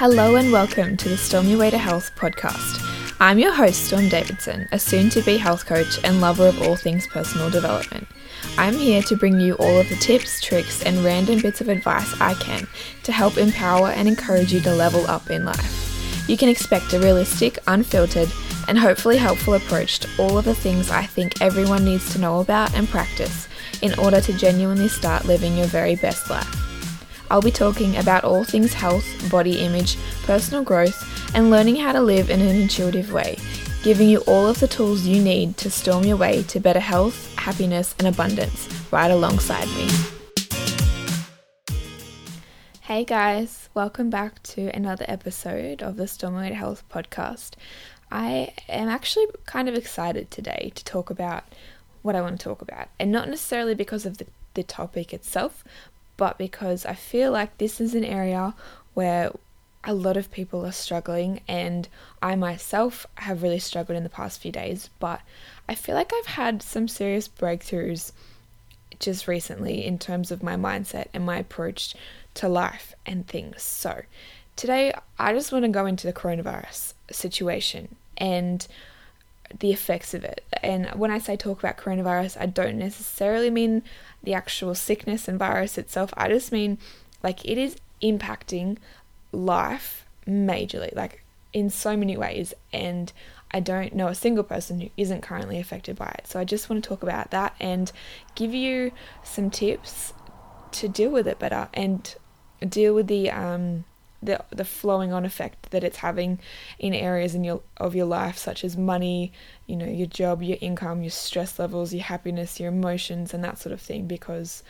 Hello and welcome to the Storm Your Way to Health podcast. I'm your host, Storm Davidson, a soon to be health coach and lover of all things personal development. I'm here to bring you all of the tips, tricks, and random bits of advice I can to help empower and encourage you to level up in life. You can expect a realistic, unfiltered, and hopefully helpful approach to all of the things I think everyone needs to know about and practice in order to genuinely start living your very best life. I'll be talking about all things health, body image, personal growth, and learning how to live in an intuitive way, giving you all of the tools you need to storm your way to better health, happiness, and abundance right alongside me. Hey guys, welcome back to another episode of the Storm Your Way to Health podcast. I am actually kind of excited today to talk about what I want to talk about, and not necessarily because of the, the topic itself, but because I feel like this is an area where a lot of people are struggling, and I myself have really struggled in the past few days. But I feel like I've had some serious breakthroughs just recently in terms of my mindset and my approach to life and things. So, today I just want to go into the coronavirus situation and the effects of it. And when I say talk about coronavirus, I don't necessarily mean the actual sickness and virus itself. I just mean like it is impacting life majorly, like in so many ways. And I don't know a single person who isn't currently affected by it. So I just want to talk about that and give you some tips to deal with it better and deal with the um the the flowing on effect that it's having in areas in your of your life such as money, you know, your job, your income, your stress levels, your happiness, your emotions and that sort of thing because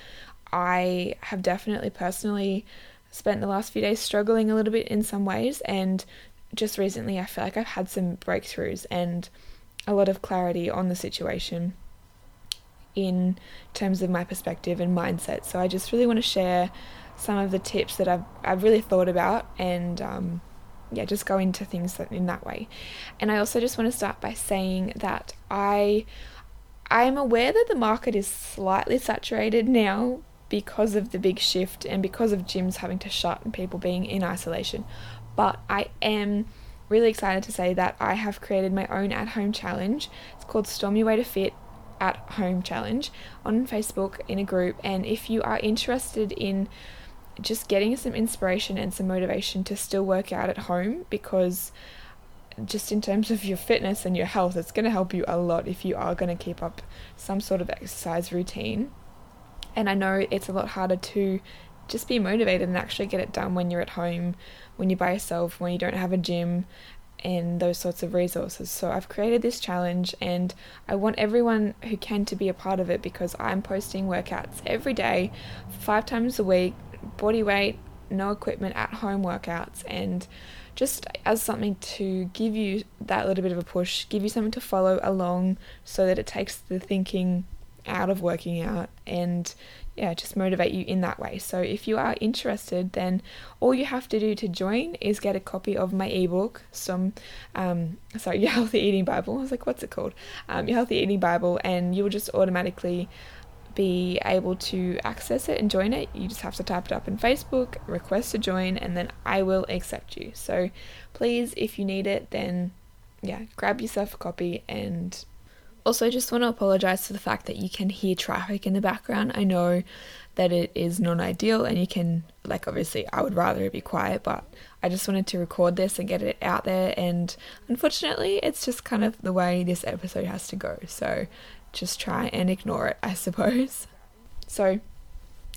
I have definitely personally spent the last few days struggling a little bit in some ways and just recently I feel like I've had some breakthroughs and a lot of clarity on the situation in terms of my perspective and mindset. So I just really want to share some of the tips that I've, I've really thought about and um, yeah, just go into things that, in that way. And I also just want to start by saying that I I am aware that the market is slightly saturated now because of the big shift and because of gyms having to shut and people being in isolation. But I am really excited to say that I have created my own at home challenge. It's called Storm Your Way to Fit at Home Challenge on Facebook in a group. And if you are interested in just getting some inspiration and some motivation to still work out at home because just in terms of your fitness and your health, it's going to help you a lot if you are going to keep up some sort of exercise routine. And I know it's a lot harder to just be motivated and actually get it done when you're at home, when you're by yourself, when you don't have a gym, and those sorts of resources. So I've created this challenge and I want everyone who can to be a part of it because I'm posting workouts every day, five times a week, body weight, no equipment at home workouts, and just as something to give you that little bit of a push, give you something to follow along so that it takes the thinking out of working out and yeah, just motivate you in that way. So if you are interested, then all you have to do to join is get a copy of my ebook, some um, sorry, your healthy eating Bible. I was like, what's it called? Um, your healthy eating Bible, and you will just automatically be able to access it and join it, you just have to type it up in Facebook, request to join, and then I will accept you. So please, if you need it, then yeah, grab yourself a copy and also just want to apologize for the fact that you can hear traffic in the background. I know that it is non ideal and you can like obviously I would rather it be quiet, but I just wanted to record this and get it out there and unfortunately it's just kind of the way this episode has to go. So just try and ignore it, I suppose. So,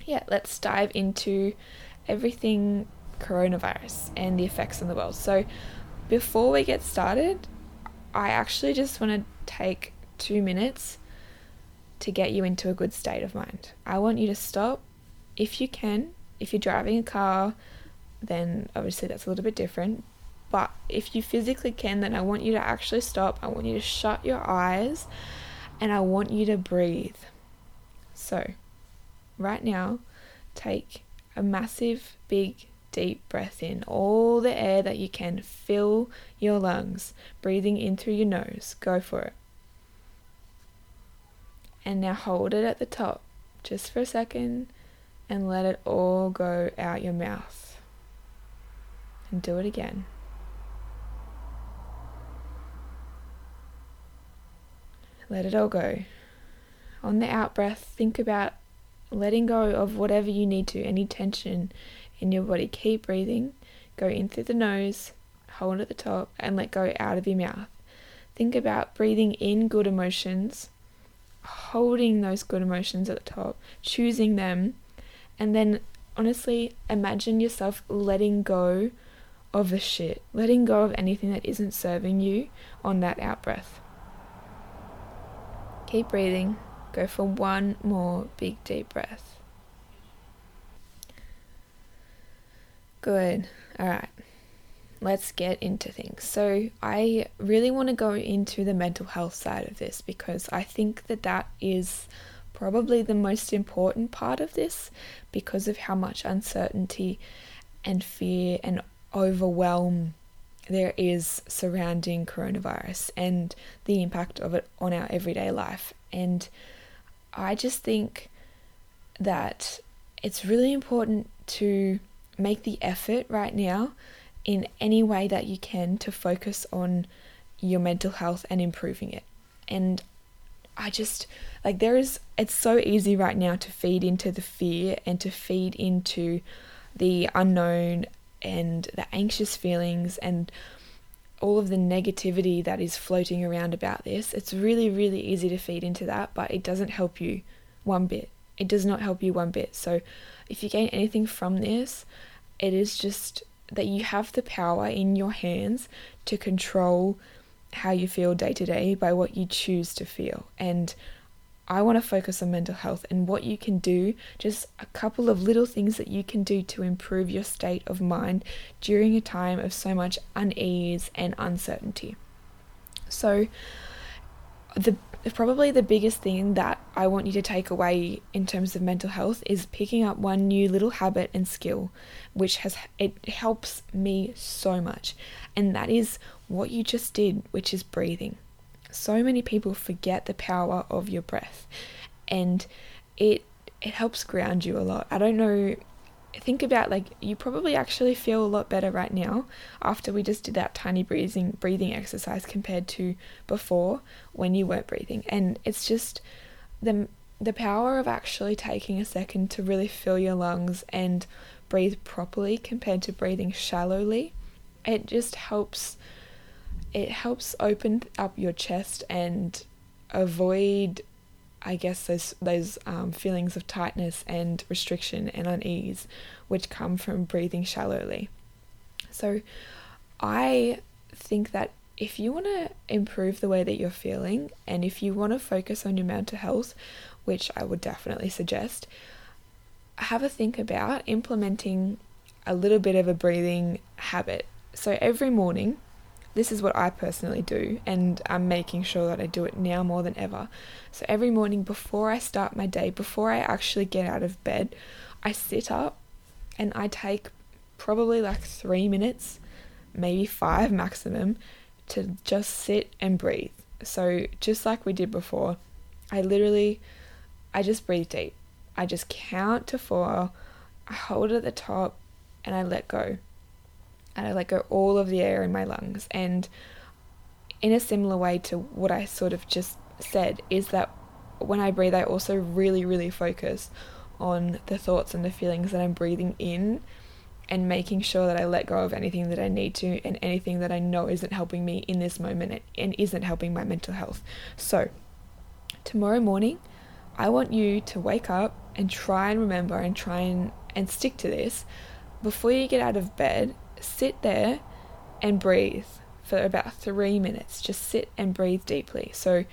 yeah, let's dive into everything coronavirus and the effects on the world. So, before we get started, I actually just want to take two minutes to get you into a good state of mind. I want you to stop if you can. If you're driving a car, then obviously that's a little bit different. But if you physically can, then I want you to actually stop. I want you to shut your eyes and I want you to breathe. So, right now, take a massive, big, deep breath in. All the air that you can, fill your lungs, breathing in through your nose. Go for it. And now hold it at the top just for a second and let it all go out your mouth. and do it again. Let it all go. On the out breath, think about letting go of whatever you need to, any tension in your body. Keep breathing. Go in through the nose, hold at the top, and let go out of your mouth. Think about breathing in good emotions, holding those good emotions at the top, choosing them, and then honestly imagine yourself letting go of the shit, letting go of anything that isn't serving you on that out breath. Keep breathing. Go for one more big deep breath. Good. All right. Let's get into things. So, I really want to go into the mental health side of this because I think that that is probably the most important part of this because of how much uncertainty and fear and overwhelm there is surrounding coronavirus and the impact of it on our everyday life. And I just think that it's really important to make the effort right now in any way that you can to focus on your mental health and improving it. And I just like there is it's so easy right now to feed into the fear and to feed into the unknown and the anxious feelings and all of the negativity that is floating around about this. It's really, really easy to feed into that, but it doesn't help you one bit. It does not help you one bit. So, if you gain anything from this, it is just that you have the power in your hands to control how you feel day to day by what you choose to feel. And I want to focus on mental health and what you can do, just a couple of little things that you can do to improve your state of mind during a time of so much unease and uncertainty. So, the probably the biggest thing that I want you to take away in terms of mental health is picking up one new little habit and skill which has it helps me so much and that is what you just did which is breathing so many people forget the power of your breath and it it helps ground you a lot. I don't know think about like you probably actually feel a lot better right now after we just did that tiny breathing breathing exercise compared to before when you weren't breathing. And it's just the the power of actually taking a second to really fill your lungs and breathe properly compared to breathing shallowly. It just helps it helps open up your chest and avoid I guess those those um, feelings of tightness and restriction and unease, which come from breathing shallowly. So, I think that if you want to improve the way that you're feeling, and if you want to focus on your mental health, which I would definitely suggest, have a think about implementing a little bit of a breathing habit. So every morning, this is what I personally do, and I'm making sure that I do it now more than ever. So every morning before I start my day, before I actually get out of bed, I sit up and I take probably like three minutes, maybe five maximum, to just sit and breathe. So just like we did before, I literally, I just breathe deep. I just count to four, I hold it at the top, and I let go and I let go all of the air in my lungs. And in a similar way to what I sort of just said, is that when I breathe, I also really, really focus on the thoughts and the feelings that I'm breathing in and making sure that I let go of anything that I need to and anything that I know isn't helping me in this moment and isn't helping my mental health. So, tomorrow morning, I want you to wake up and try and remember and try and, and stick to this. Before you get out of bed, sit there and breathe for about three minutes. Just sit and breathe deeply. So,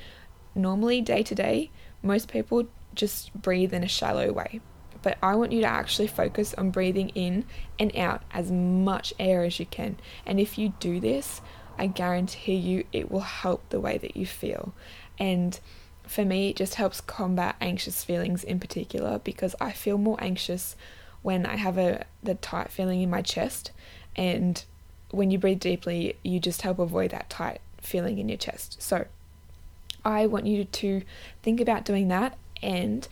normally, day to day, most people just breathe in a shallow way. But I want you to actually focus on breathing in and out as much air as you can. And if you do this, I guarantee you it will help the way that you feel. And for me, it just helps combat anxious feelings in particular because I feel more anxious when I have a the tight feeling in my chest and when you breathe deeply, you just help avoid that tight feeling in your chest. So, I want you to think about doing that and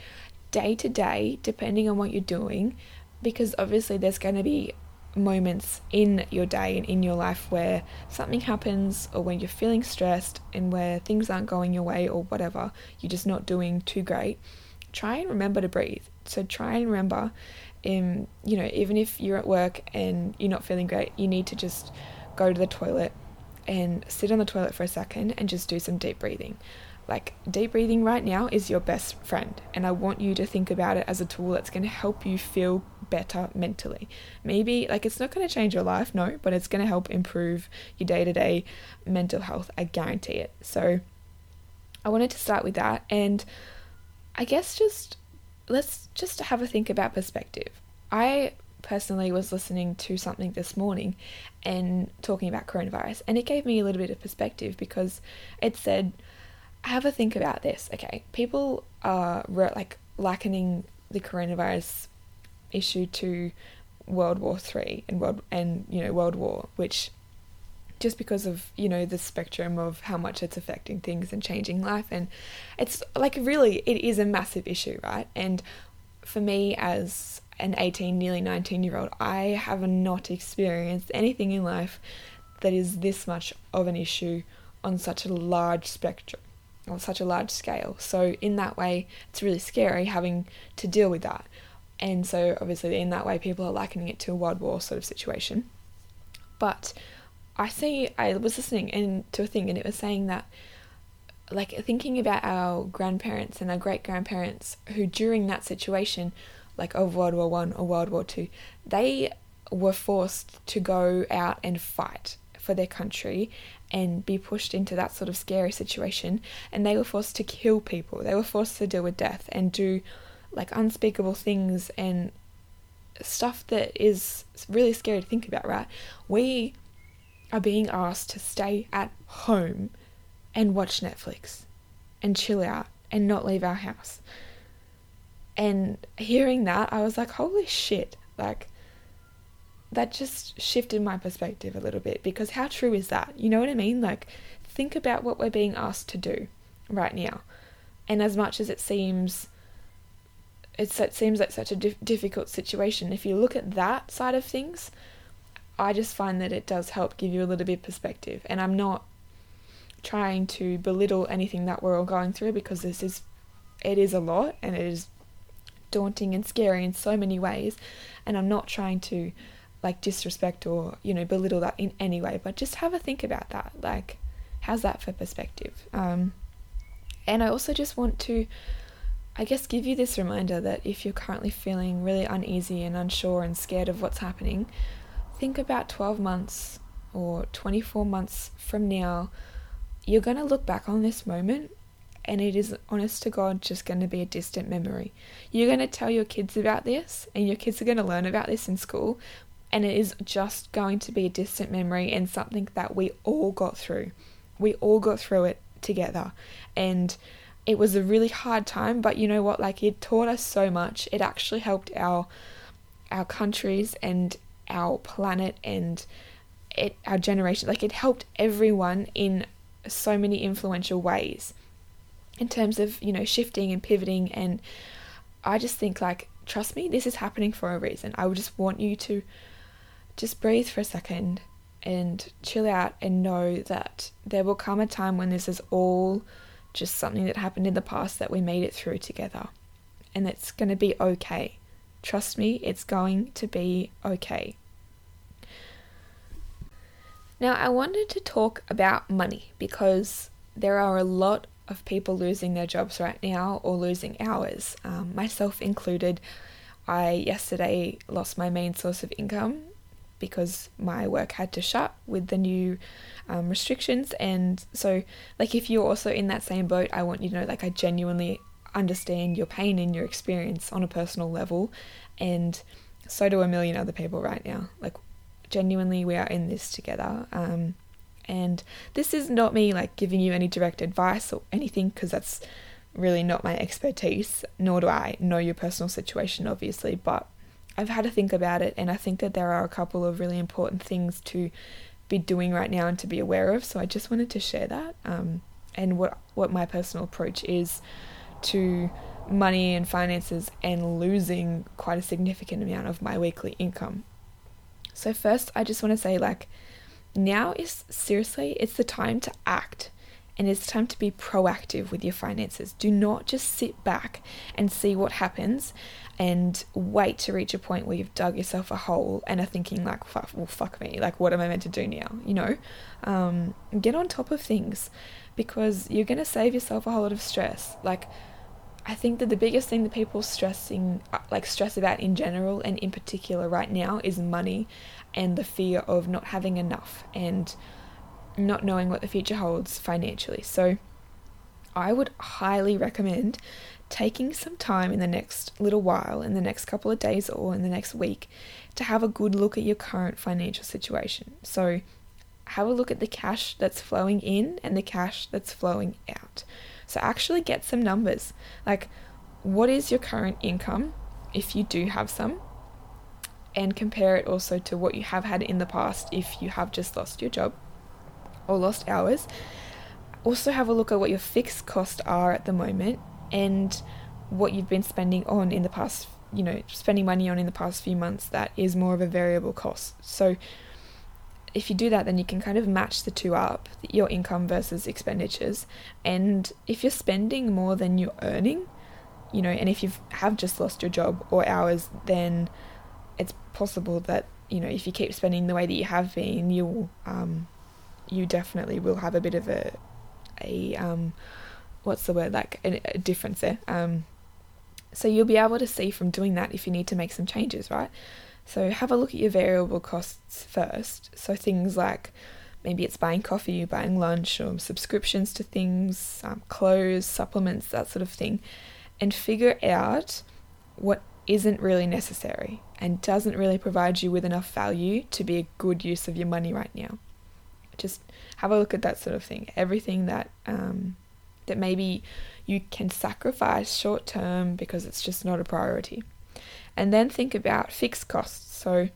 day to day, depending on what you're doing, because obviously there's going to be moments in your day and in your life where something happens or when you're feeling stressed and where things aren't going your way or whatever, you're just not doing too great, try and remember to breathe. So try and remember, um, you know, even if you're at work and you're not feeling great, you need to just go to the toilet and sit on the toilet for a second and just do some deep breathing. Like, deep breathing right now is your best friend, and I want you to think about it as a tool that's going to help you feel better mentally. Maybe, like, it's not going to change your life, no, but it's going to help improve your day to day mental health. I guarantee it. So, I wanted to start with that, and I guess just let's just have a think about perspective. I personally was listening to something this morning and talking about coronavirus, and it gave me a little bit of perspective because it said, have a think about this. Okay, people are like likening the coronavirus issue to World War Three and world and you know World War, which just because of you know the spectrum of how much it's affecting things and changing life. And it's like really it is a massive issue right? And for me as an 18 nearly 19 year old i have not experienced anything in life that is this much of an issue on such a large spectrum on such a large scale. So in that way it's really scary having to deal with that. And so obviously in that way people are likening it to a world war sort of situation. But I see, I was listening and to a thing and it was saying that, like, thinking about our grandparents and our great grandparents who, during that situation, like of World War One or World War Two, they were forced to go out and fight for their country and be pushed into that sort of scary situation. And they were forced to kill people. They were forced to deal with death and do like unspeakable things and stuff that is really scary to think about right? We are being asked to stay at home and watch Netflix and chill out and not leave our house. And hearing that, I was like, holy shit. Like, that just shifted my perspective a little bit because how true is that? You know what I mean? Like, think about what we're being asked to do right now. And as much as it seems, it seems like such a dif- difficult situation, if you look at that side of things, I just find that it does help give you a little bit of perspective. And I'm not trying to belittle anything that we're all going through because this is it is a lot and it is daunting and scary in so many ways and I'm not trying to like disrespect or you know belittle that in any way but just have a think about that like how's that for perspective um, and I also just want to I guess give you this reminder that if you're currently feeling really uneasy and unsure and scared of what's happening think about 12 months or 24 months from now, you're going to look back on this moment and it is honest to God just going to be a distant memory. You're going to tell your kids about this and your kids are going to learn about this in school and it is just going to be a distant memory and something that we all got through. We all got through it together and it was a really hard time but you know what like it taught us so much. It actually helped our our countries and our planet and it our generation like it helped everyone in so many influential ways in terms of you know shifting and pivoting. And i just think like trust me this is happening for a reason. I would just want you to just breathe for a second and chill out and know that there will come a time when this is all just something that happened in the past that we made it through together. And it's going to be okay. Trust me, it's going to be okay. Now, I wanted to talk about money because there are a lot of people losing their jobs right now or losing hours, um, myself included. I yesterday lost my main source of income because my work had to shut with the new um, restrictions. And so, like, if you're also in that same boat, I want you to know, like, I genuinely understand your pain and your experience on a personal level, and so do a million other people right now. Like, genuinely, we are in this together. Um, and this is not me like giving you any direct advice or anything because that's really not my expertise, nor do I know your personal situation, obviously. But I've had to think about it, and I think that there are a couple of really important things to be doing right now and to be aware of. So I just wanted to share that um, and what what my personal approach is to money and finances and losing quite a significant amount of my weekly income. So, first, I just want to say, like, now is seriously, it's the time to act and it's time to be proactive with your finances. Do not just sit back and see what happens and wait to reach a point where you've dug yourself a hole and are thinking like, fuck, well, fuck me, like, what am I meant to do now? You know, um, get on top of things because you're going to save yourself a whole lot of stress. Like, I think that the biggest thing that people stressing uh, like stress about in general and in particular right now is money and the fear of not having enough and not knowing what the future holds financially. So I would highly recommend taking some time in the next little while, in the next couple of days or in the next week, to have a good look at your current financial situation. So, have a look at the cash that's flowing in and the cash that's flowing out. So, actually get some numbers like what is your current income if you do have some, and compare it also to what you have had in the past if you have just lost your job or lost hours. Also, have a look at what your fixed costs are at the moment and what you've been spending on in the past, you know, spending money on in the past few months that is more of a variable cost. So, if you do that, then you can kind of match the two up your income versus expenditures. And if you're spending more than you're earning, you know, and if you have just lost your job or hours, then it's possible that, you know, if you keep spending the way that you have been, you'll, um, you definitely will have a bit of a, a, um, what's the word like a, a difference there. Um, so you'll be able to see from doing that if you need to make some changes, right? So have a look at your variable costs first. So things like maybe it's buying coffee, buying lunch, or subscriptions to things, um, clothes, supplements, that sort of thing, and figure out what isn't really necessary and doesn't really provide you with enough value to be a good use of your money right now. Just have a look at that sort of thing. Everything that um, that maybe you can sacrifice short term because it's just not a priority. And then think about fixed costs. So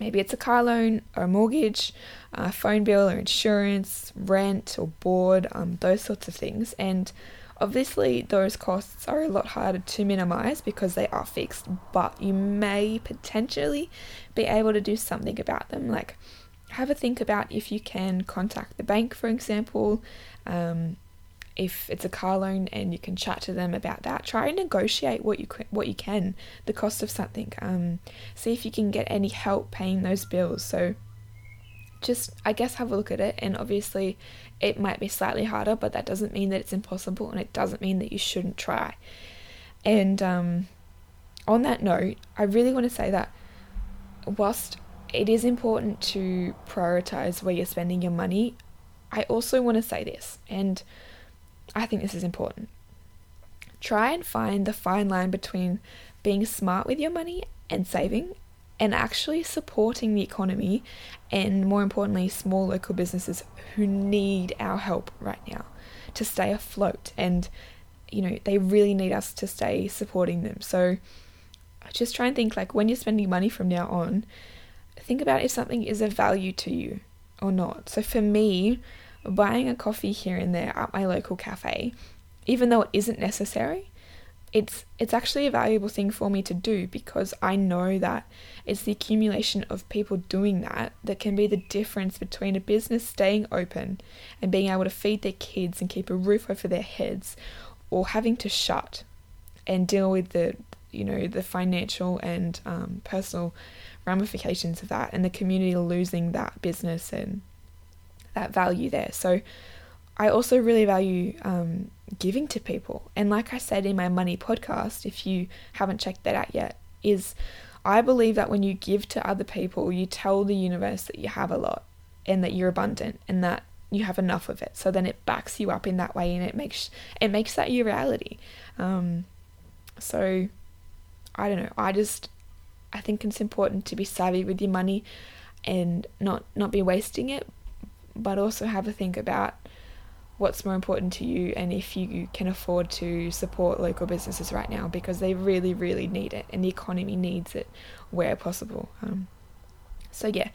maybe it's a car loan or a mortgage, a phone bill or insurance, rent or board, um, those sorts of things. And obviously, those costs are a lot harder to minimize because they are fixed, but you may potentially be able to do something about them. Like, have a think about if you can contact the bank, for example. Um, if it's a car loan and you can chat to them about that try and negotiate what you what you can the cost of something um, see if you can get any help paying those bills. So just I guess have a look at it and obviously it might be slightly harder but that doesn't mean that it's impossible and it doesn't mean that you shouldn't try. And um, on that note I really want to say that whilst it is important to prioritize where you're spending your money I also want to say this and I think this is important. Try and find the fine line between being smart with your money and saving and actually supporting the economy and more importantly small local businesses who need our help right now to stay afloat and you know they really need us to stay supporting them so just try and think like when you're spending money from now on think about if something is of value to you or not so for me buying a coffee here and there at my local cafe, even though it isn't necessary, it's it's actually a valuable thing for me to do because I know that it's the accumulation of people doing that that can be the difference between a business staying open and being able to feed their kids and keep a roof over their heads or having to shut and deal with the you know the financial and um, personal ramifications of that and the community losing that business and that value there. So I also really value um, giving to people. And like I said in my money podcast, if you haven't checked that out yet, is I believe that when you give to other people, you tell the universe that you have a lot and that you're abundant and that you have enough of it. So then it backs you up in that way and it makes it makes that your reality. Um, so I don't know. I just I think it's important to be savvy with your money and not not be wasting it, but also have a think about what's more important to you and if you can afford to support local businesses right now because they really, really need it and the economy needs it where possible. Um, so yeah,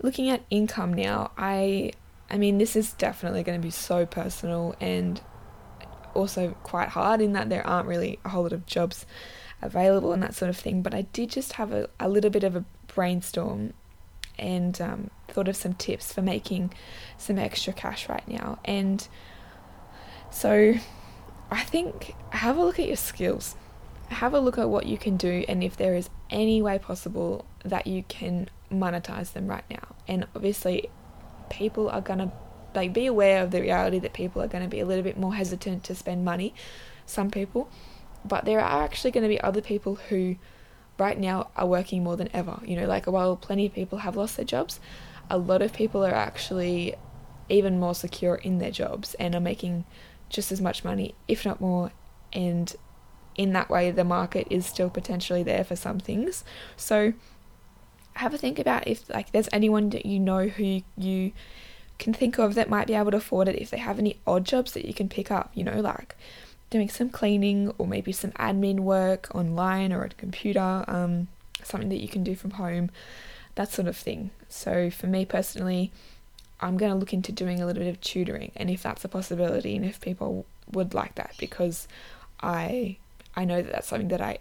looking at income now, I I mean this is definitely going to be so personal and also quite hard in that there aren't really a whole lot of jobs available and that sort of thing. But I did just have a, a little bit of a brainstorm and um, thought of some tips for making some extra cash right now. And so I think have a look at your skills. Have a look at what you can do and if there is any way possible that you can monetize them right now. And obviously, people are going to like be aware of the reality that people are going to be a little bit more hesitant to spend money some people but there are actually going to be other people who right now are working more than ever. You know like while plenty of people have lost their jobs a lot of people are actually even more secure in their jobs and are making just as much money if not more. And in that way the market is still potentially there for some things. So have a think about if like there's anyone that you know who you can think of that might be able to afford it if they have any odd jobs that you can pick up you know like doing some cleaning or maybe some admin work online or at a computer um, something that you can do from home that sort of thing so for me personally i'm going to look into doing a little bit of tutoring and if that's a possibility and if people would like that because i i know that that's something that i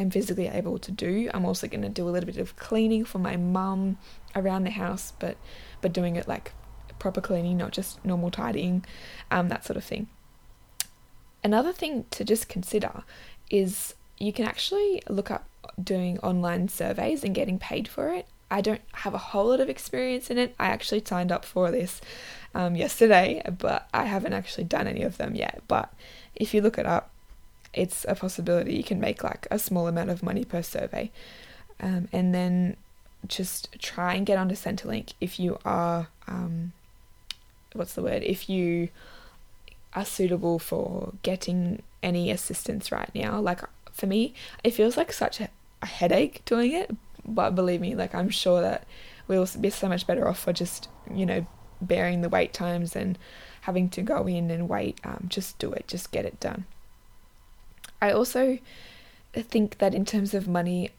am physically able to do. I'm also going to do a little bit of cleaning for my mum around the house, but but doing it like proper cleaning, not just normal tidying, um, that sort of thing. Another thing to just consider is you can actually look up doing online surveys and getting paid for it. I don't have a whole lot of experience in it. I actually signed up for this um, yesterday, but I haven't actually done any of them yet. But if you look it up, it's a possibility you can make like a small amount of money per survey. Um, and then just try and get onto Centrelink if you are, um, what's the word, if you are suitable for getting any assistance right now. Like for me, it feels like such a, a headache doing it, but believe me, like I'm sure that we'll be so much better off for just, you know, bearing the wait times and having to go in and wait. Um, just do it, just get it done. I also think that in terms of money,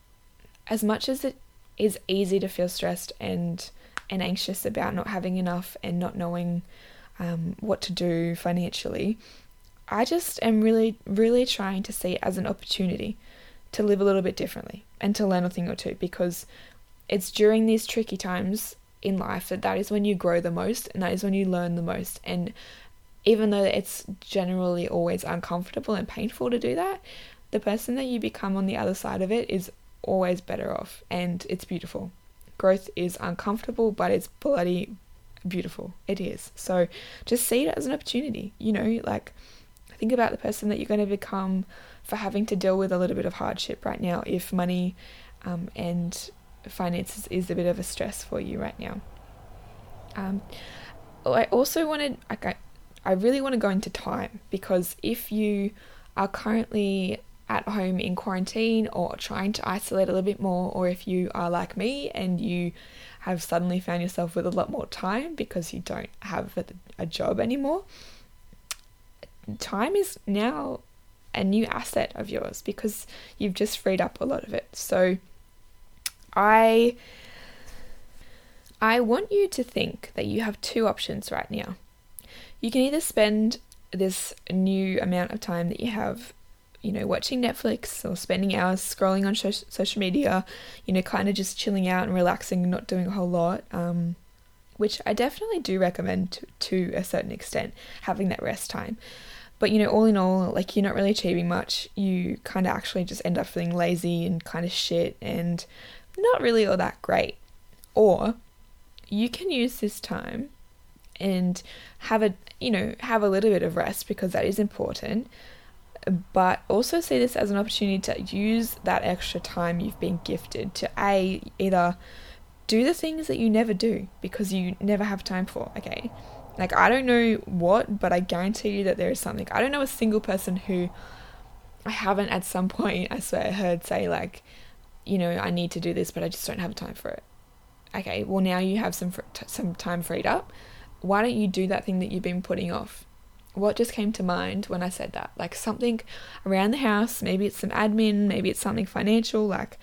as much as it is easy to feel stressed and and anxious about not having enough and not knowing um, what to do financially, I just am really, really trying to see it as an opportunity to live a little bit differently and to learn a thing or two because it's during these tricky times in life that that is when you grow the most and that is when you learn the most and even though it's generally always uncomfortable and painful to do that, the person that you become on the other side of it is always better off and it's beautiful. Growth is uncomfortable, but it's bloody beautiful. It is. So just see it as an opportunity. You know, like think about the person that you're going to become for having to deal with a little bit of hardship right now if money um, and finances is a bit of a stress for you right now. Um, I also wanted, like, I, I really want to go into time because if you are currently at home in quarantine or trying to isolate a little bit more, or if you are like me and you have suddenly found yourself with a lot more time because you don't have a, a job anymore, time is now a new asset of yours because you've just freed up a lot of it. So I I want you to think that you have two options right now. You can either spend this new amount of time that you have, you know, watching Netflix or spending hours scrolling on social media, you know, kind of just chilling out and relaxing and not doing a whole lot. Um, which I definitely do recommend to, to a certain extent, having that rest time. But you know, all in all, like you're not really achieving much. You kind of actually just end up feeling lazy and kind of shit and not really all that great. Or you can use this time and have a you know have a little bit of rest because that is important but also see this as an opportunity to use that extra time you've been gifted to a either do the things that you never do because you never have time for okay? Like i don't know what but i guarantee you that there is something. I don't know a single person who i haven't at some point i swear I heard say like you know i need to do this but i just don't have time for it. Okay well now you have some fr- some time freed up. Why don't you do that thing that you've been putting off? What just came to mind when I said that? Like something around the house, maybe it's some admin, maybe it's something financial, like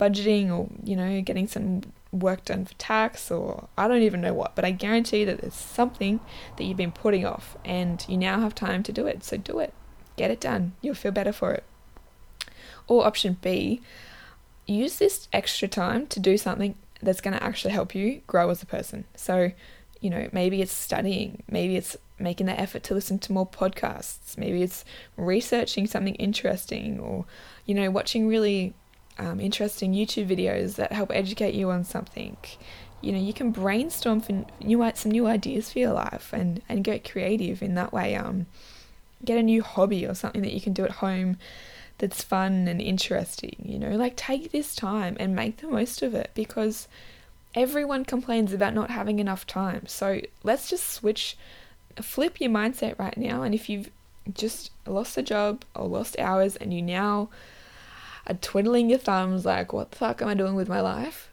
budgeting or, you know, getting some work done for tax or I don't even know what, but I guarantee that there's something that you've been putting off and you now have time to do it. So do it. Get it done. You'll feel better for it. Or option B, use this extra time to do something that's going to actually help you grow as a person. So, you know, maybe it's studying, maybe it's making the effort to listen to more podcasts, maybe it's researching something interesting, or, you know, watching really um, interesting YouTube videos that help educate you on something. You know, you can brainstorm for new some new ideas for your life and and get creative in that way. Um, get a new hobby or something that you can do at home that's fun and interesting. You know, like take this time and make the most of it because everyone complains about not having enough time. So let's just switch, flip your mindset right now. And if you've just lost a job or lost hours and you now are twiddling your thumbs like, what the fuck am I doing with my life?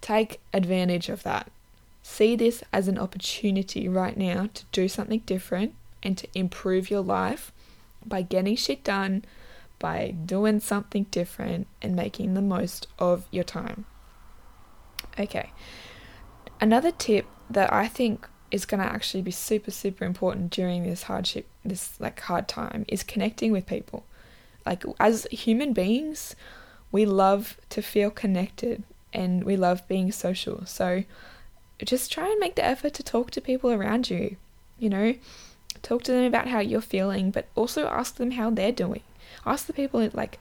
Take advantage of that. See this as an opportunity right now to do something different and to improve your life by getting shit done, by doing something different and making the most of your time. Okay. Another tip that I think is going to actually be super super important during this hardship this like hard time is connecting with people. Like as human beings, we love to feel connected and we love being social. So just try and make the effort to talk to people around you. You know, talk to them about how you're feeling, but also ask them how they're doing. Ask the people like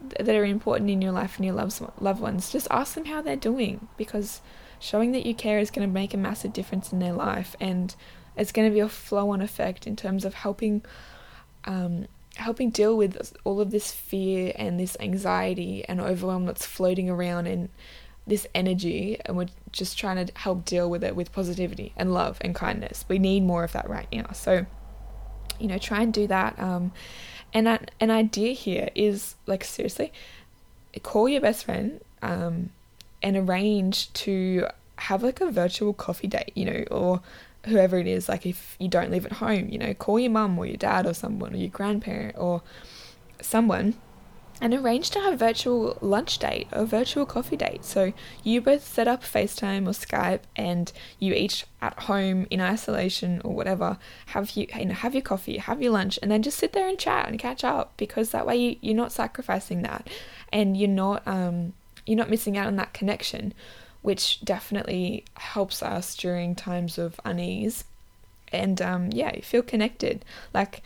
that are important in your life and your loved loved ones. Just ask them how they're doing because showing that you care is going to make a massive difference in their life, and it's going to be a flow-on effect in terms of helping. Um, helping deal with all of this fear and this anxiety and overwhelm that's floating around and this energy and we're just trying to help deal with it with positivity and love and kindness we need more of that right now so you know try and do that um, and an idea here is like seriously, call your best friend um, and arrange to have like a virtual coffee date, you know, or whoever it is. Like if you don't live at home, you know, call your mum or your dad or someone or your grandparent or someone and arrange to have virtual lunch date or virtual coffee date. So you both set up FaceTime or Skype and you each at home in isolation or whatever have you, you know, have your coffee, have your lunch and then just sit there and chat and catch up because that way you, you're not sacrificing that and you're not um you're not missing out on that connection which definitely helps us during times of unease and um yeah, you feel connected. Like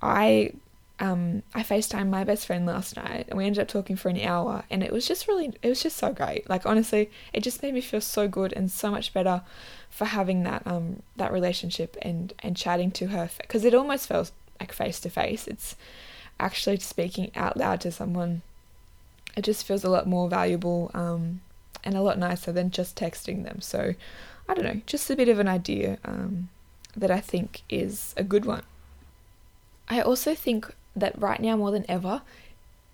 I um, I FaceTimed my best friend last night and we ended up talking for an hour and it was just really it was just so great. Like honestly, it just made me feel so good and so much better for having that um that relationship and and chatting to her because it almost felt like face to face. It's actually speaking out loud to someone. It just feels a lot more valuable um and a lot nicer than just texting them. So I don't know, just a bit of an idea um that I think is a good one. I also think that right now more than ever,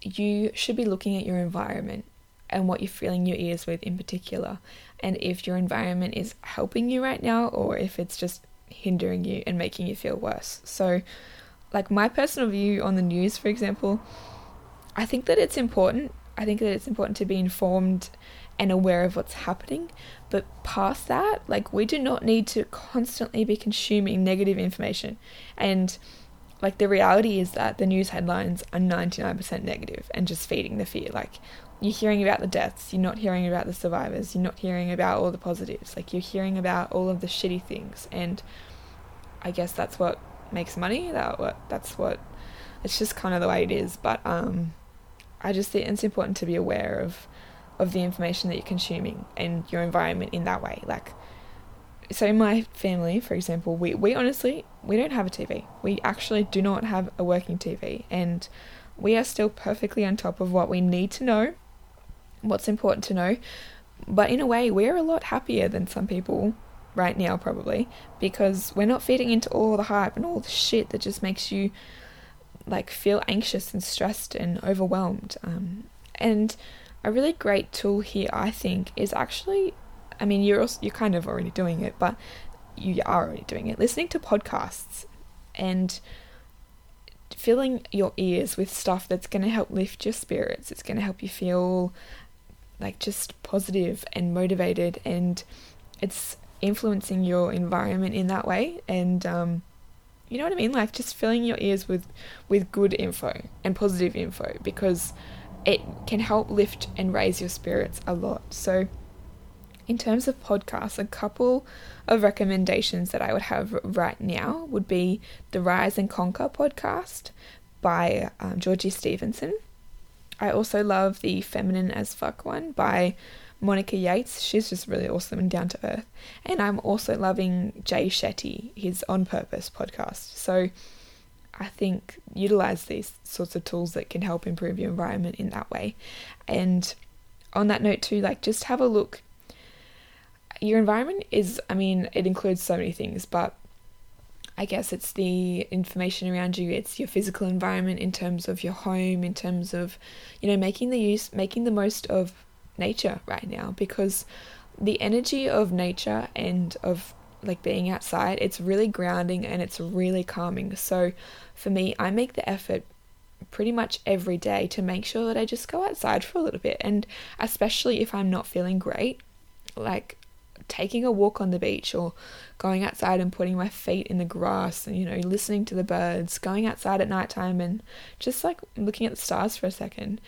you should be looking at your environment and what you're filling your ears with in particular. And if your environment is helping you right now or if it's just hindering you and making you feel worse. So, like my personal view on the news, for example, I think that it's important. I think that it's important to be informed and aware of what's happening. But past that, like we do not need to constantly be consuming negative information. And like the reality is that the news headlines are 99% negative and just feeding the fear. Like you're hearing about the deaths, you're not hearing about the survivors, you're not hearing about all the positives. Like you're hearing about all of the shitty things and I guess that's what makes money. That what that's what it's just kind of the way it is, but um I just think it's important to be aware of of the information that you're consuming and your environment in that way. Like so in my family, for example, we, we honestly we don't have a TV. We actually do not have a working TV and we are still perfectly on top of what we need to know, what's important to know. But in a way, we're a lot happier than some people right now, probably, because we're not feeding into all the hype and all the shit that just makes you like feel anxious and stressed and overwhelmed. Um, and a really great tool here, I think, is actually I mean, you're also, you're kind of already doing it, but you are already doing it. Listening to podcasts and filling your ears with stuff that's going to help lift your spirits. It's going to help you feel like just positive and motivated, and it's influencing your environment in that way. And um, you know what I mean? Like just filling your ears with with good info and positive info because it can help lift and raise your spirits a lot. So in terms of podcasts, a couple of recommendations that I would have right now would be the Rise and Conquer podcast by um, Georgie Stevenson. I also love the Feminine as Fuck one by Monica Yates. She's just really awesome and down to earth. And I'm also loving Jay Shetty, his On Purpose podcast. So I think utilize these sorts of tools that can help improve your environment in that way. And on that note, too, like just have a look. Your environment is, I mean, it includes so many things, but I guess it's the information around you, it's your physical environment in terms of your home, in terms of, you know, making the use, making the most of nature right now because the energy of nature and of like being outside, it's really grounding and it's really calming. So for me, I make the effort pretty much every day to make sure that I just go outside for a little bit. And especially if I'm not feeling great, like taking a walk on the beach or going outside and putting my feet in the grass and, you know, listening to the birds, going outside at nighttime and just like looking at the stars for a second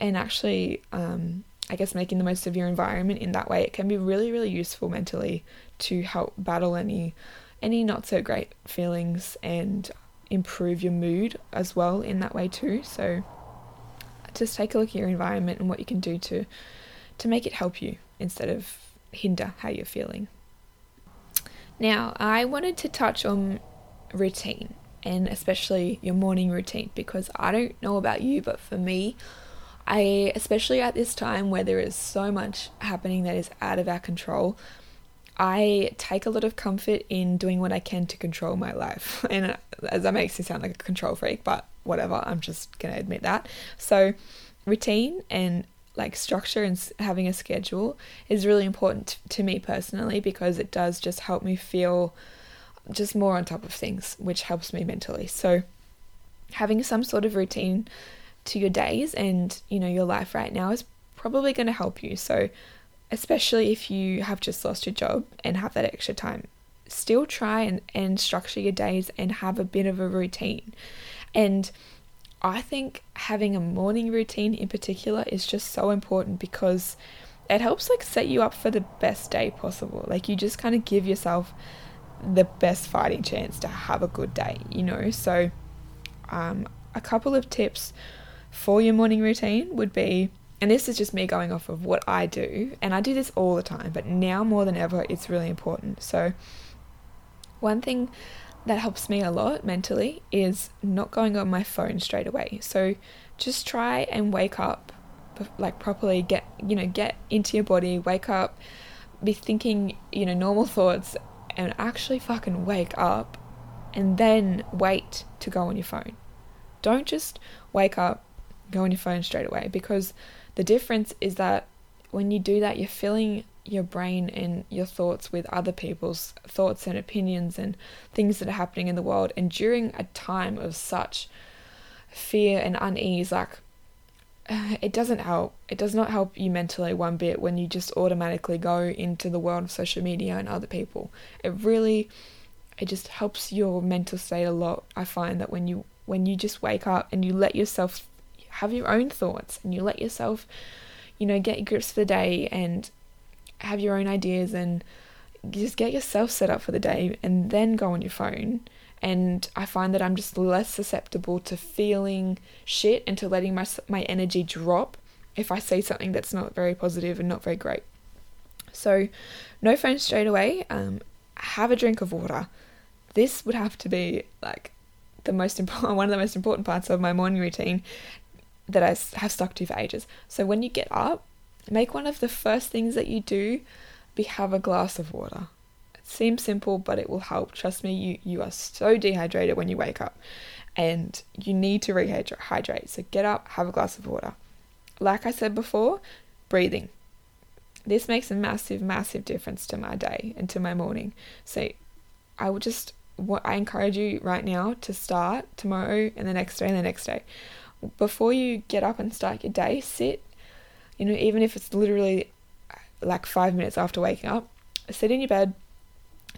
and actually, um, I guess, making the most of your environment in that way, it can be really, really useful mentally to help battle any any not so great feelings and improve your mood as well in that way too. So just take a look at your environment and what you can do to to make it help you instead of hinder how you're feeling. Now, I wanted to touch on routine and especially your morning routine because I don't know about you, but for me, I especially at this time where there is so much happening that is out of our control, I take a lot of comfort in doing what I can to control my life. And uh, as that makes me sound like a control freak, but whatever, I'm just going to admit that. So, routine and like structure and having a schedule is really important to me personally because it does just help me feel just more on top of things, which helps me mentally. So, having some sort of routine to your days and you know your life right now is probably going to help you. So, especially if you have just lost your job and have that extra time, still try and, and structure your days and have a bit of a routine. And I think having a morning routine in particular is just so important because it helps like set you up for the best day possible. Like you just kind of give yourself the best fighting chance to have a good day, you know? So um, a couple of tips for your morning routine would be and this is just me going off of what I do, and I do this all the time, but now more than ever, it's really important. So, one thing that helps me a lot mentally is not going on my phone straight away. So, just try and wake up, like properly get, you know, get into your body, wake up, be thinking, you know, normal thoughts, and actually fucking wake up, and then wait to go on your phone. Don't just wake up, go on your phone straight away because the difference is that when you do that, you're filling your brain and your thoughts with other people's thoughts and opinions and things that are happening in the world. And during a time of such fear and unease, like it doesn't help. It does not help you mentally one bit when you just automatically go into the world of social media and other people. It really it just helps your mental state a lot. I find that when you when you just wake up and you let yourself have your own thoughts and you let yourself, you know, get grips for the day and have your own ideas and just get yourself set up for the day and then go on your phone. And I find that I'm just less susceptible to feeling shit and to letting my, my energy drop if I say something that's not very positive and not very great. So, no phone straight away. Um, have a drink of water. This would have to be like the most important, one of the most important parts of my morning routine that I have stuck to for ages. So when you get up, make one of the first things that you do be have a glass of water. It seems simple, but it will help. Trust me, you, you are so dehydrated when you wake up and you need to rehydrate. So get up, have a glass of water. Like I said before, breathing. This makes a massive, massive difference to my day and to my morning. So I will just what I encourage you right now to start tomorrow and the next day and the next day before you get up and start your day, sit, you know, even if it's literally like five minutes after waking up, sit in your bed,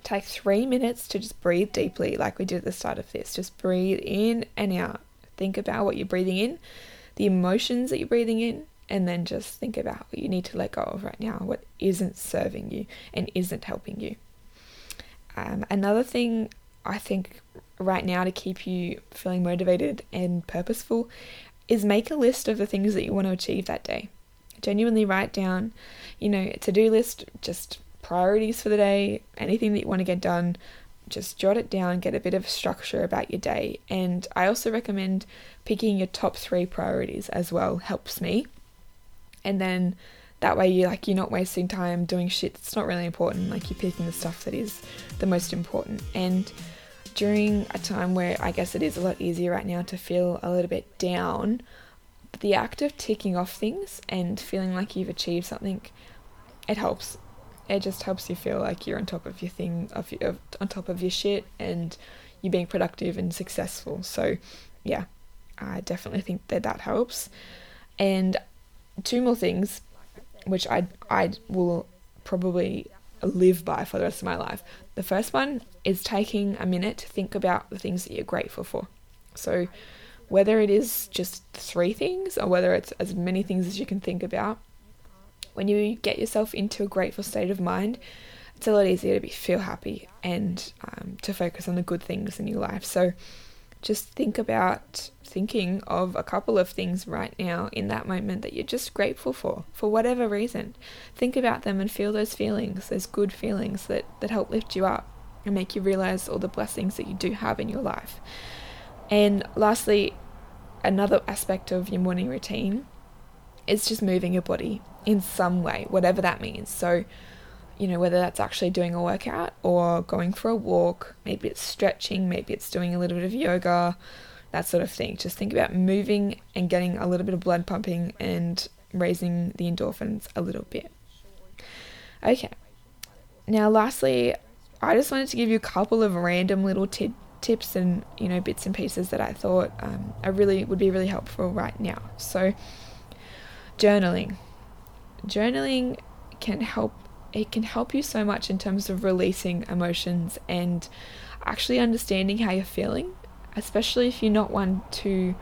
take three minutes to just breathe deeply, like we did at the start of this. Just breathe in and out. Think about what you're breathing in, the emotions that you're breathing in, and then just think about what you need to let go of right now, what isn't serving you and isn't helping you. Um, another thing I think right now to keep you feeling motivated and purposeful is make a list of the things that you want to achieve that day. Genuinely write down, you know, a to do list, just priorities for the day, anything that you want to get done, just jot it down, get a bit of structure about your day. And I also recommend picking your top three priorities as well, helps me. And then that way you like you're not wasting time doing shit that's not really important, like you're picking the stuff that is the most important. And during a time where I guess it is a lot easier right now to feel a little bit down, the act of ticking off things and feeling like you've achieved something, it helps. It just helps you feel like you're on top of your thing, of, of on top of your shit, and you're being productive and successful. So, yeah, I definitely think that that helps. And two more things, which I I will probably live by for the rest of my life. The first one is taking a minute to think about the things that you're grateful for. So, whether it is just three things or whether it's as many things as you can think about, when you get yourself into a grateful state of mind, it's a lot easier to be, feel happy and um, to focus on the good things in your life. So, just think about thinking of a couple of things right now in that moment that you're just grateful for, for whatever reason. Think about them and feel those feelings, those good feelings that, that help lift you up and make you realize all the blessings that you do have in your life. And lastly, another aspect of your morning routine is just moving your body in some way, whatever that means. So, you know, whether that's actually doing a workout or going for a walk, maybe it's stretching, maybe it's doing a little bit of yoga, that sort of thing. Just think about moving and getting a little bit of blood pumping and raising the endorphins a little bit. Okay. Now, lastly, I just wanted to give you a couple of random little t- tips and you know bits and pieces that I thought um, I really would be really helpful right now. So, journaling. Journaling can help it can help you so much in terms of releasing emotions and actually understanding how you're feeling, especially if you're not one to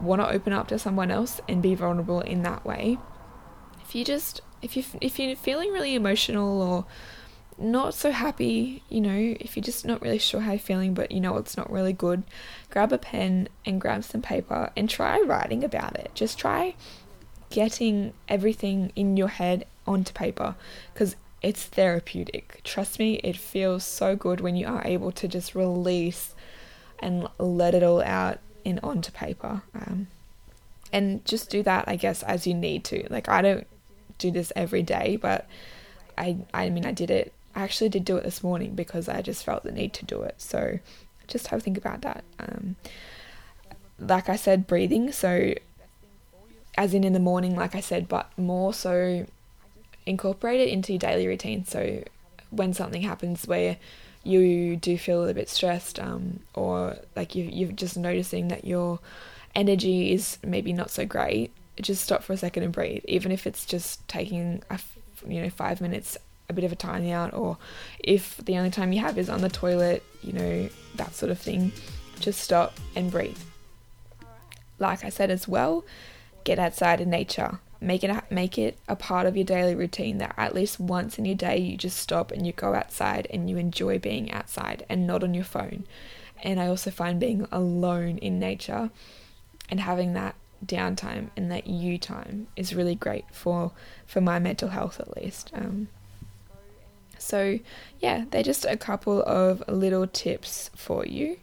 want to open up to someone else and be vulnerable in that way. If you just if you if you're feeling really emotional or not so happy, you know, if you're just not really sure how you're feeling, but you know it's not really good, grab a pen and grab some paper and try writing about it. Just try getting everything in your head onto paper because it's therapeutic. Trust me, it feels so good when you are able to just release and let it all out in onto paper. Um, and just do that, I guess, as you need to. Like I don't do this every day, but I I mean I did it. I actually did do it this morning because I just felt the need to do it. So just have a think about that. Um, like I said, breathing. So as in in the morning, like I said, but more so incorporate it into your daily routine. So when something happens where you do feel a bit stressed, um, or like you you're just noticing that your energy is maybe not so great, just stop for a second and breathe. Even if it's just taking a you know five minutes, a bit of a time out, or if the only time you have is on the toilet, you know that sort of thing, just stop and breathe. Like I said as well, get outside in nature make it make it a part of your daily routine that at least once in your day you just stop and you go outside and you enjoy being outside and not on your phone. And I also find being alone in nature and having that downtime and that you time is really great for for my mental health at least. Um, so yeah, they're just a couple of little tips for you.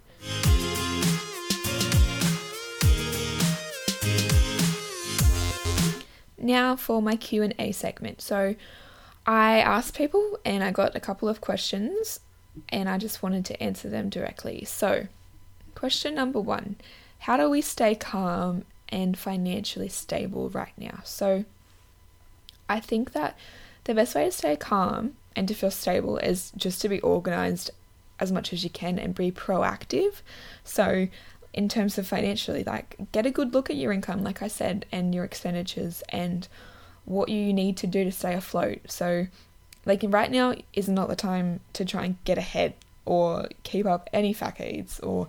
Now for my Q&A segment. So I asked people and I got a couple of questions and I just wanted to answer them directly. So, question number 1, how do we stay calm and financially stable right now? So, I think that the best way to stay calm and to feel stable is just to be organized as much as you can and be proactive. So, in terms of financially, like get a good look at your income, like I said, and your expenditures and what you need to do to stay afloat. So, like right now is not the time to try and get ahead or keep up any facades or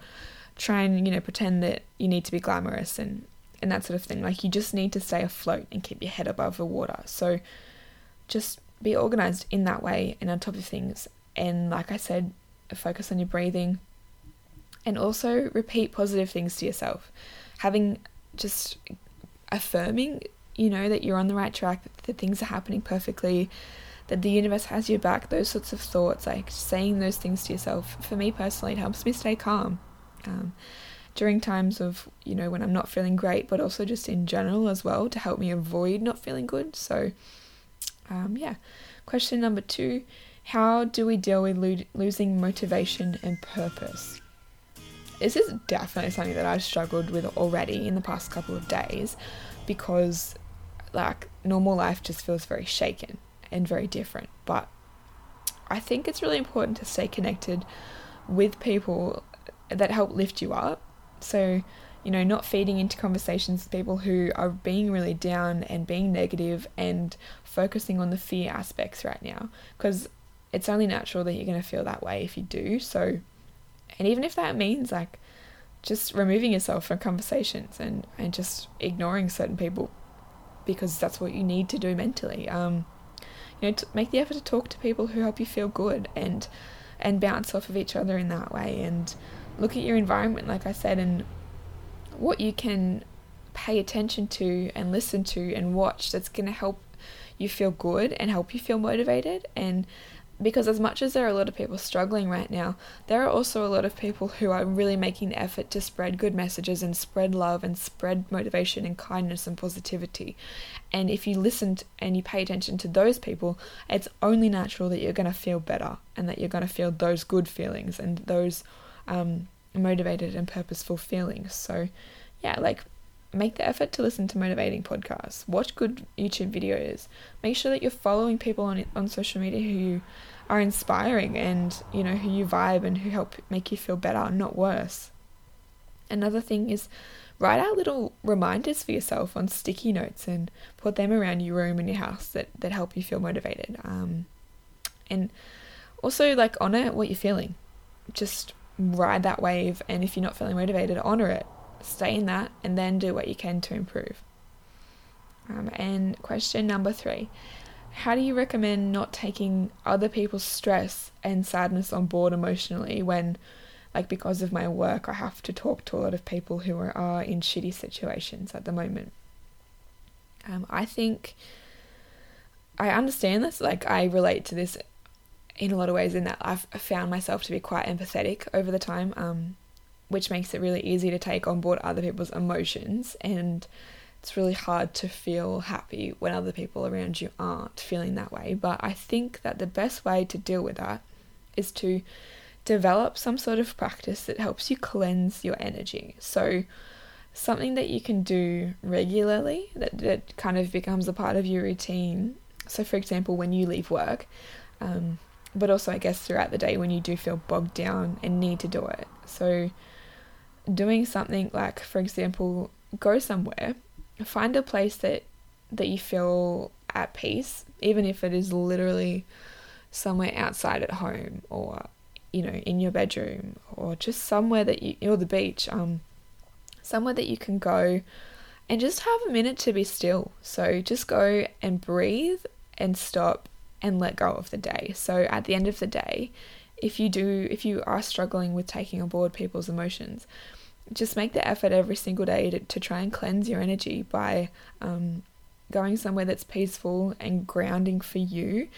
try and you know pretend that you need to be glamorous and and that sort of thing. Like you just need to stay afloat and keep your head above the water. So just be organized in that way and on top of things. And like I said, focus on your breathing and also repeat positive things to yourself. Having just affirming, you know, that you're on the right track, that, that things are happening perfectly, that the universe has your back, those sorts of thoughts, like saying those things to yourself, for me personally, it helps me stay calm. Um, during times of, you know, when I'm not feeling great, but also just in general as well to help me avoid not feeling good. So, um, yeah. Question number two How do we deal with lo- losing motivation and purpose? This is definitely something that I've struggled with already in the past couple of days because, like, normal life just feels very shaken and very different. But I think it's really important to stay connected with people that help lift you up. So, you know, not feeding into conversations with people who are being really down and being negative and focusing on the fear aspects right now. Because it's only natural that you're going to feel that way if you do. So, and even if that means like just removing yourself from conversations and, and just ignoring certain people because that's what you need to do mentally. Um, you know, make the effort to talk to people who help you feel good and and bounce off of each other in that way and look at your environment, like I said, and what you can pay attention to and listen to and watch that's going to help you feel good and help you feel motivated and because as much as there are a lot of people struggling right now, there are also a lot of people who are really making the effort to spread good messages and spread love and spread motivation and kindness and positivity. And if you listen and you pay attention to those people, it's only natural that you're going to feel better and that you're going to feel those good feelings and those um, motivated and purposeful feelings. So, yeah, like make the effort to listen to motivating podcasts, watch good YouTube videos, make sure that you're following people on on social media who are inspiring and you know who you vibe and who help make you feel better, not worse. Another thing is write out little reminders for yourself on sticky notes and put them around your room and your house that that help you feel motivated. Um, and also like honor what you're feeling. Just ride that wave, and if you're not feeling motivated, honor it. Stay in that, and then do what you can to improve. Um, and question number three how do you recommend not taking other people's stress and sadness on board emotionally when like because of my work I have to talk to a lot of people who are, are in shitty situations at the moment. Um, I think I understand this, like I relate to this in a lot of ways in that I've found myself to be quite empathetic over the time, um, which makes it really easy to take on board other people's emotions and it's really hard to feel happy when other people around you aren't feeling that way. But I think that the best way to deal with that is to develop some sort of practice that helps you cleanse your energy. So, something that you can do regularly that, that kind of becomes a part of your routine. So, for example, when you leave work, um, but also, I guess, throughout the day when you do feel bogged down and need to do it. So, doing something like, for example, go somewhere find a place that that you feel at peace, even if it is literally somewhere outside at home or you know in your bedroom or just somewhere that you or the beach um somewhere that you can go and just have a minute to be still. So just go and breathe and stop and let go of the day. So at the end of the day if you do if you are struggling with taking on board people's emotions just make the effort every single day to, to try and cleanse your energy by um, going somewhere that's peaceful and grounding for you.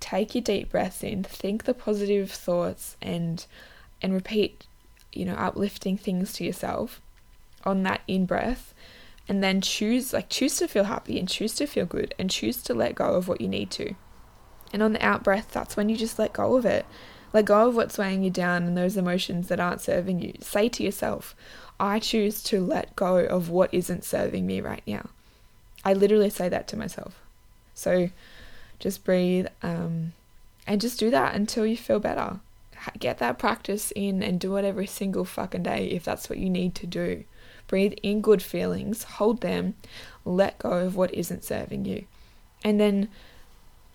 Take your deep breaths in, think the positive thoughts, and and repeat, you know, uplifting things to yourself on that in breath, and then choose like choose to feel happy and choose to feel good and choose to let go of what you need to. And on the out breath, that's when you just let go of it let go of what's weighing you down and those emotions that aren't serving you. Say to yourself, I choose to let go of what isn't serving me right now. I literally say that to myself. So just breathe um, and just do that until you feel better. Get that practice in and do it every single fucking day if that's what you need to do. Breathe in good feelings, hold them, let go of what isn't serving you. And then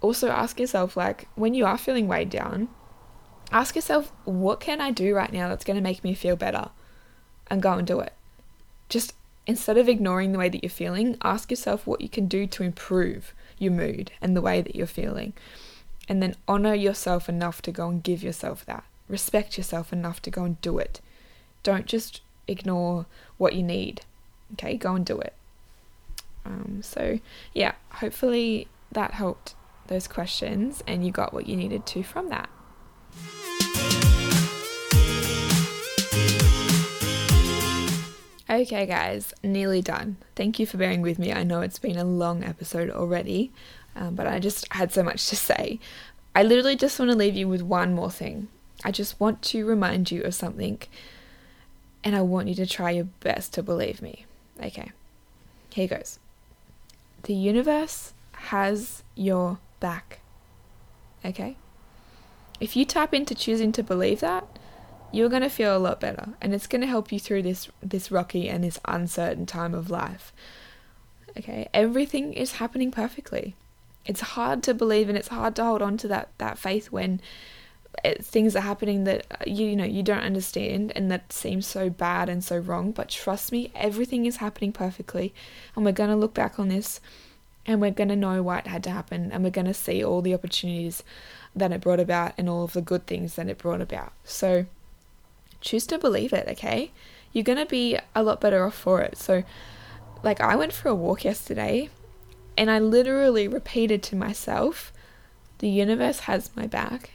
also ask yourself, like, when you are feeling weighed down, ask yourself, what can I do right now that's going to make me feel better? And go and do it. Just instead of ignoring the way that you're feeling, ask yourself what you can do to improve your mood and the way that you're feeling. And then honor yourself enough to go and give yourself that. Respect yourself enough to go and do it. Don't just ignore what you need. Okay, go and do it. Um, so, yeah, hopefully that helped those questions and you got what you needed to from that. Okay, guys, nearly done. Thank you for bearing with me. I know it's been a long episode already, um, but I just had so much to say. I literally just want to leave you with one more thing. I just want to remind you of something, and I want you to try your best to believe me. Okay, here goes. The universe has your back. Okay? If you tap into choosing to believe that, you're going to feel a lot better and it's going to help you through this this rocky and this uncertain time of life. Okay, everything is happening perfectly. It's hard to believe and it's hard to hold on to that that faith when it, things are happening that uh, you, you know you don't understand and that seems so bad and so wrong, but trust me, everything is happening perfectly and we're going to look back on this and we're going to know why it had to happen and we're going to see all the opportunities that it brought about and all of the good things that it brought about. So choose to believe it, okay? You're going to be a lot better off for it. So, like, I went for a walk yesterday and I literally repeated to myself, the universe has my back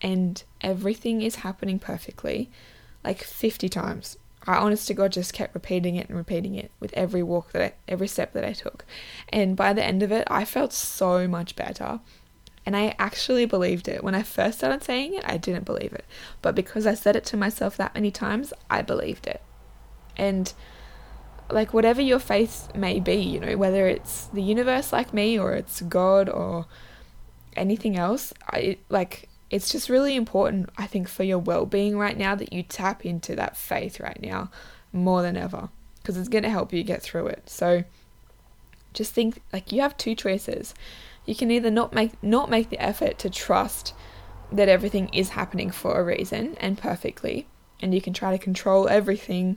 and everything is happening perfectly, like 50 times. I honest to God just kept repeating it and repeating it with every walk that I, every step that I took. And by the end of it, I felt so much better. And I actually believed it. When I first started saying it, I didn't believe it. But because I said it to myself that many times, I believed it. And like whatever your faith may be, you know, whether it's the universe like me or it's God or anything else, I like it's just really important I think for your well-being right now that you tap into that faith right now more than ever because it's going to help you get through it. So just think like you have two choices you can either not make not make the effort to trust that everything is happening for a reason and perfectly and you can try to control everything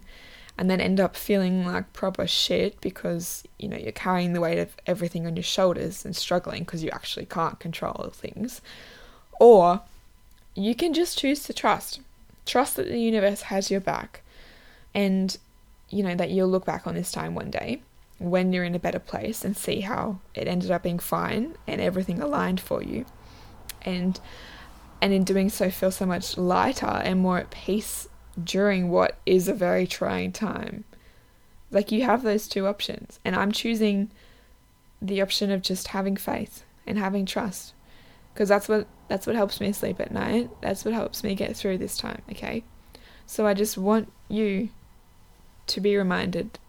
and then end up feeling like proper shit because you know you're carrying the weight of everything on your shoulders and struggling because you actually can't control things or you can just choose to trust. Trust that the universe has your back and you know that you'll look back on this time one day when you're in a better place and see how it ended up being fine and everything aligned for you. And and in doing so feel so much lighter and more at peace during what is a very trying time. Like you have those two options. And i'm choosing the option of just having faith and having trust because that's what that's what helps me sleep at night that's what helps me get through this time okay so i just want you to be reminded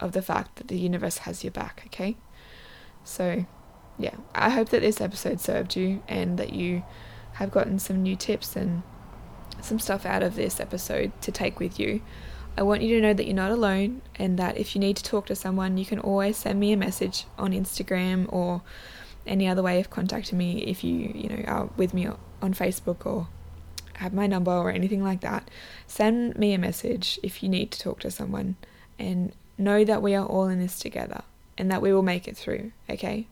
of the fact that the universe has your back, okay? So, yeah, I hope that this episode served you and that you have gotten some new tips and some stuff out of this episode to take with you. I want you to know that you're not alone and that if you need to talk to someone, you can always send me a message on Instagram or any other way of contacting me if you, you know, are with me on Facebook or have my number or anything like that. Send me a message if you need to talk to someone and Know that we are all in this together and that we will make it through, okay?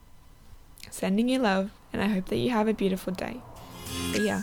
Sending you love, and I hope that you have a beautiful day. See ya.